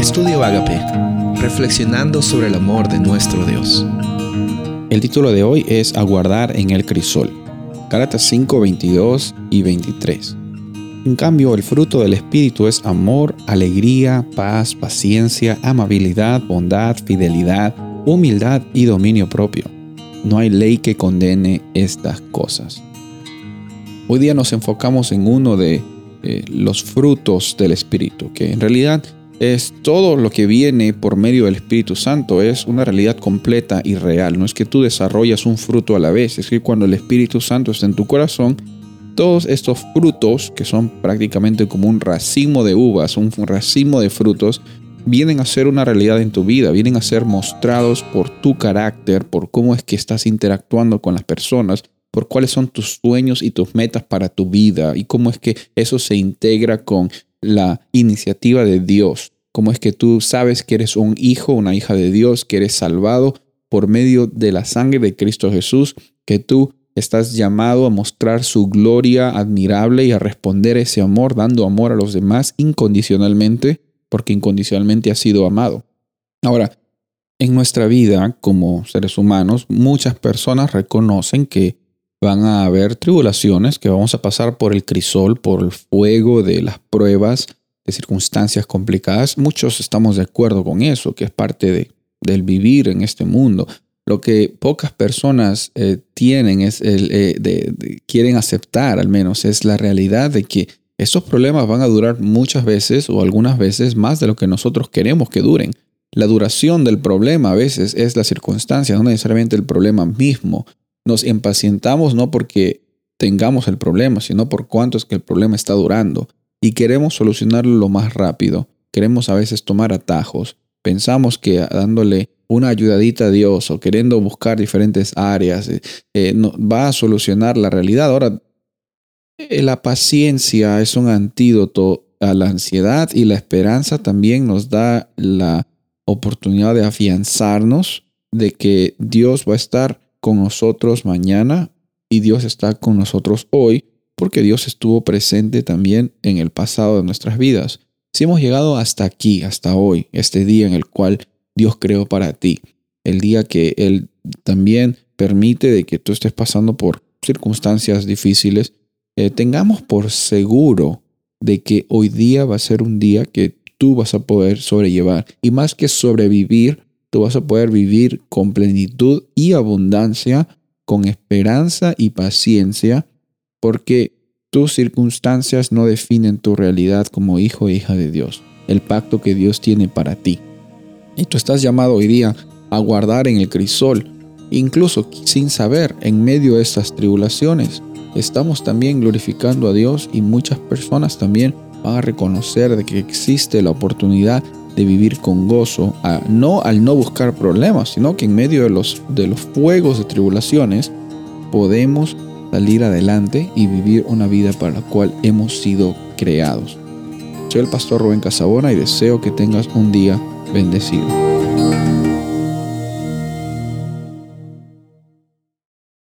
Estudio Agape, reflexionando sobre el amor de nuestro Dios. El título de hoy es Aguardar en el crisol. Gálatas 5, 22 y 23. En cambio, el fruto del Espíritu es amor, alegría, paz, paciencia, amabilidad, bondad, fidelidad, humildad y dominio propio. No hay ley que condene estas cosas. Hoy día nos enfocamos en uno de los frutos del Espíritu, que en realidad es todo lo que viene por medio del Espíritu Santo, es una realidad completa y real. No es que tú desarrollas un fruto a la vez, es que cuando el Espíritu Santo está en tu corazón, todos estos frutos, que son prácticamente como un racimo de uvas, un racimo de frutos, vienen a ser una realidad en tu vida, vienen a ser mostrados por tu carácter, por cómo es que estás interactuando con las personas, por cuáles son tus sueños y tus metas para tu vida y cómo es que eso se integra con la iniciativa de Dios. Cómo es que tú sabes que eres un hijo, una hija de Dios, que eres salvado por medio de la sangre de Cristo Jesús, que tú estás llamado a mostrar su gloria admirable y a responder ese amor, dando amor a los demás incondicionalmente, porque incondicionalmente has sido amado. Ahora, en nuestra vida como seres humanos, muchas personas reconocen que van a haber tribulaciones, que vamos a pasar por el crisol, por el fuego de las pruebas, de circunstancias complicadas. Muchos estamos de acuerdo con eso, que es parte de, del vivir en este mundo. Lo que pocas personas eh, tienen es el, eh, quieren aceptar, al menos, es la realidad de que estos problemas van a durar muchas veces o algunas veces más de lo que nosotros queremos que duren. La duración del problema a veces es la circunstancia, no necesariamente el problema mismo nos impacientamos no porque tengamos el problema, sino por cuánto es que el problema está durando y queremos solucionarlo lo más rápido. Queremos a veces tomar atajos. Pensamos que dándole una ayudadita a Dios o queriendo buscar diferentes áreas eh, eh, va a solucionar la realidad. Ahora, eh, la paciencia es un antídoto a la ansiedad y la esperanza también nos da la oportunidad de afianzarnos de que Dios va a estar con nosotros mañana y Dios está con nosotros hoy porque Dios estuvo presente también en el pasado de nuestras vidas. Si hemos llegado hasta aquí, hasta hoy, este día en el cual Dios creó para ti, el día que Él también permite de que tú estés pasando por circunstancias difíciles, eh, tengamos por seguro de que hoy día va a ser un día que tú vas a poder sobrellevar. Y más que sobrevivir, tú vas a poder vivir con plenitud y abundancia, con esperanza y paciencia, porque tus circunstancias no definen tu realidad como hijo e hija de Dios, el pacto que Dios tiene para ti. Y tú estás llamado hoy día a guardar en el crisol, incluso sin saber, en medio de estas tribulaciones. Estamos también glorificando a Dios y muchas personas también van a reconocer de que existe la oportunidad de vivir con gozo, no al no buscar problemas, sino que en medio de los, de los fuegos de tribulaciones podemos salir adelante y vivir una vida para la cual hemos sido creados. Soy el pastor Rubén Casabona y deseo que tengas un día bendecido.